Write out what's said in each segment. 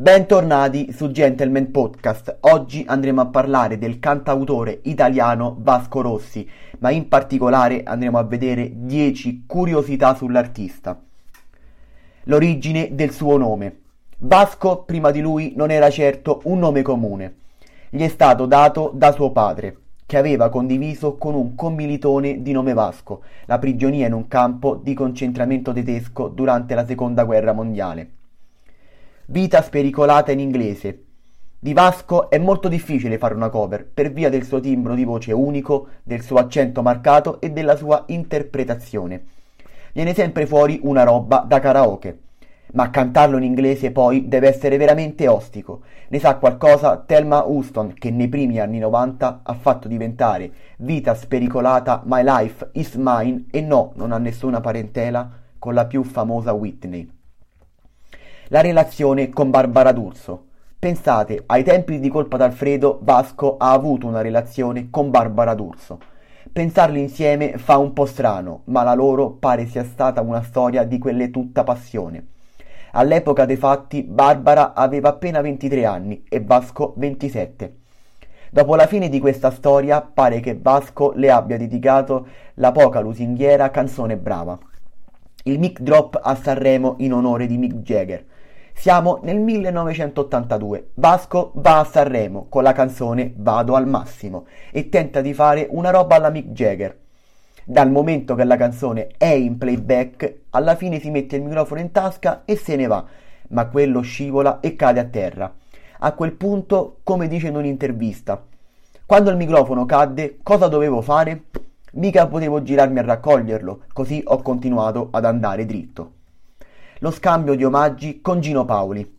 Bentornati su Gentleman Podcast. Oggi andremo a parlare del cantautore italiano Vasco Rossi, ma in particolare andremo a vedere 10 curiosità sull'artista. L'origine del suo nome. Vasco, prima di lui, non era certo un nome comune. Gli è stato dato da suo padre, che aveva condiviso con un commilitone di nome Vasco la prigionia in un campo di concentramento tedesco durante la seconda guerra mondiale. Vita spericolata in inglese. Di Vasco è molto difficile fare una cover per via del suo timbro di voce unico, del suo accento marcato e della sua interpretazione. Viene sempre fuori una roba da karaoke. Ma cantarlo in inglese poi deve essere veramente ostico. Ne sa qualcosa Thelma Houston che nei primi anni 90 ha fatto diventare Vita spericolata My Life is Mine e no, non ha nessuna parentela con la più famosa Whitney la relazione con Barbara D'Urso. Pensate, ai tempi di Colpa d'Alfredo, Vasco ha avuto una relazione con Barbara D'Urso. Pensarli insieme fa un po' strano, ma la loro pare sia stata una storia di quelle tutta passione. All'epoca dei fatti Barbara aveva appena 23 anni e Vasco 27. Dopo la fine di questa storia pare che Vasco le abbia dedicato la poca lusinghiera canzone Brava. Il mic drop a Sanremo in onore di Mick Jagger. Siamo nel 1982. Vasco va a Sanremo con la canzone Vado al massimo e tenta di fare una roba alla Mick Jagger. Dal momento che la canzone è in playback, alla fine si mette il microfono in tasca e se ne va, ma quello scivola e cade a terra. A quel punto, come dice in un'intervista, quando il microfono cadde, cosa dovevo fare? Mica potevo girarmi a raccoglierlo, così ho continuato ad andare dritto lo scambio di omaggi con Gino Paoli.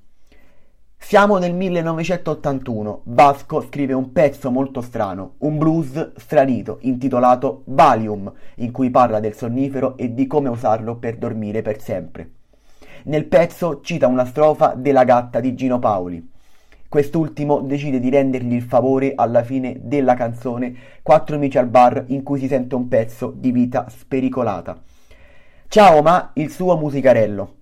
Siamo nel 1981, Vasco scrive un pezzo molto strano, un blues stranito, intitolato Valium, in cui parla del sonnifero e di come usarlo per dormire per sempre. Nel pezzo cita una strofa della gatta di Gino Paoli. Quest'ultimo decide di rendergli il favore alla fine della canzone Quattro amici al bar in cui si sente un pezzo di vita spericolata. Ciao ma il suo musicarello.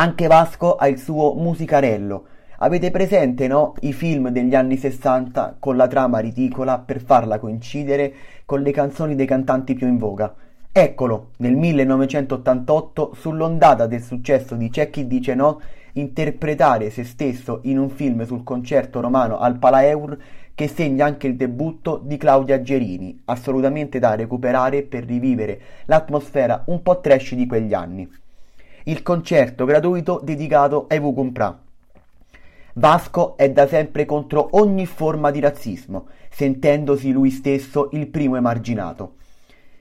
Anche Vasco ha il suo musicarello. Avete presente, no? I film degli anni 60 con la trama ridicola per farla coincidere con le canzoni dei cantanti più in voga. Eccolo, nel 1988, sull'ondata del successo di C'è chi dice no, interpretare se stesso in un film sul concerto romano al Palaeur che segna anche il debutto di Claudia Gerini, assolutamente da recuperare per rivivere l'atmosfera un po' trash di quegli anni il concerto gratuito dedicato ai Vucumpra. Vasco è da sempre contro ogni forma di razzismo, sentendosi lui stesso il primo emarginato.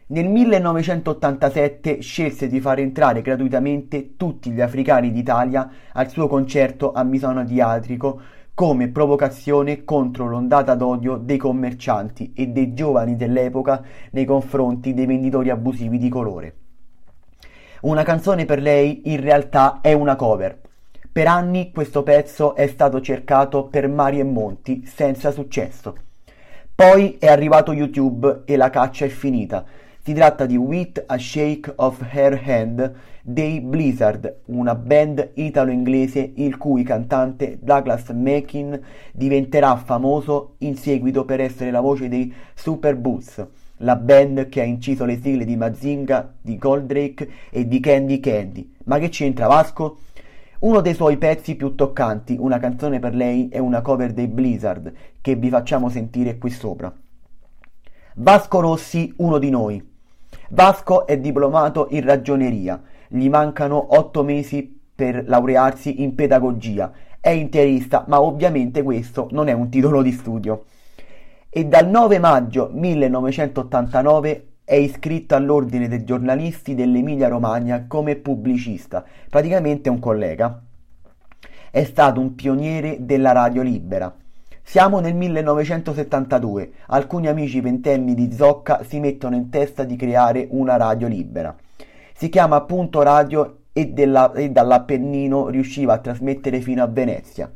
Nel 1987 scelse di far entrare gratuitamente tutti gli africani d'Italia al suo concerto a Misano di Atrico come provocazione contro l'ondata d'odio dei commercianti e dei giovani dell'epoca nei confronti dei venditori abusivi di colore. Una canzone per lei in realtà è una cover. Per anni questo pezzo è stato cercato per mari e monti senza successo. Poi è arrivato YouTube e la caccia è finita. Si tratta di With a Shake of Her Hand dei Blizzard, una band italo-inglese il cui cantante Douglas Mackin diventerà famoso in seguito per essere la voce dei Super Boots la band che ha inciso le sigle di Mazinga, di Goldrake e di Candy Candy. Ma che c'entra Vasco? Uno dei suoi pezzi più toccanti, una canzone per lei, è una cover dei Blizzard, che vi facciamo sentire qui sopra. Vasco Rossi, uno di noi. Vasco è diplomato in ragioneria, gli mancano otto mesi per laurearsi in pedagogia. È interista, ma ovviamente questo non è un titolo di studio e dal 9 maggio 1989 è iscritto all'Ordine dei giornalisti dell'Emilia-Romagna come pubblicista, praticamente un collega. È stato un pioniere della radio libera. Siamo nel 1972, alcuni amici ventenni di Zocca si mettono in testa di creare una radio libera. Si chiama appunto Radio e, della, e dall'Appennino riusciva a trasmettere fino a Venezia.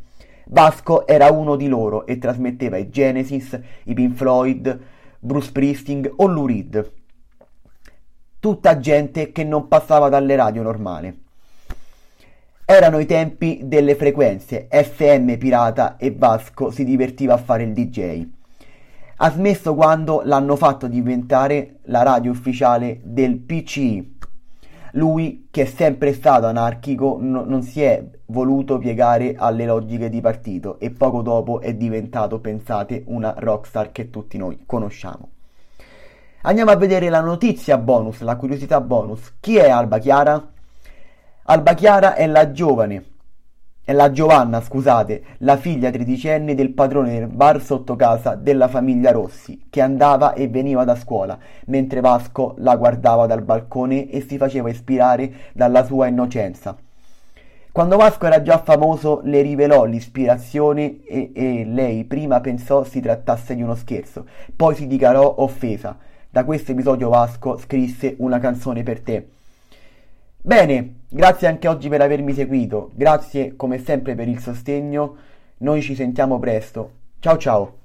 Vasco era uno di loro e trasmetteva i Genesis, i Pink Floyd, Bruce Springsteen o Lou Reed. Tutta gente che non passava dalle radio normali. Erano i tempi delle frequenze, FM pirata e Vasco si divertiva a fare il DJ. Ha smesso quando l'hanno fatto diventare la radio ufficiale del PCI. Lui, che è sempre stato anarchico, no, non si è voluto piegare alle logiche di partito e poco dopo è diventato, pensate, una rockstar che tutti noi conosciamo. Andiamo a vedere la notizia bonus, la curiosità bonus. Chi è Alba Chiara? Alba Chiara è la giovane, la Giovanna, scusate, la figlia tredicenne del padrone del bar sotto casa della famiglia Rossi, che andava e veniva da scuola, mentre Vasco la guardava dal balcone e si faceva ispirare dalla sua innocenza. Quando Vasco era già famoso le rivelò l'ispirazione e, e lei prima pensò si trattasse di uno scherzo, poi si dichiarò offesa. Da questo episodio Vasco scrisse una canzone per te. Bene, grazie anche oggi per avermi seguito, grazie come sempre per il sostegno, noi ci sentiamo presto, ciao ciao!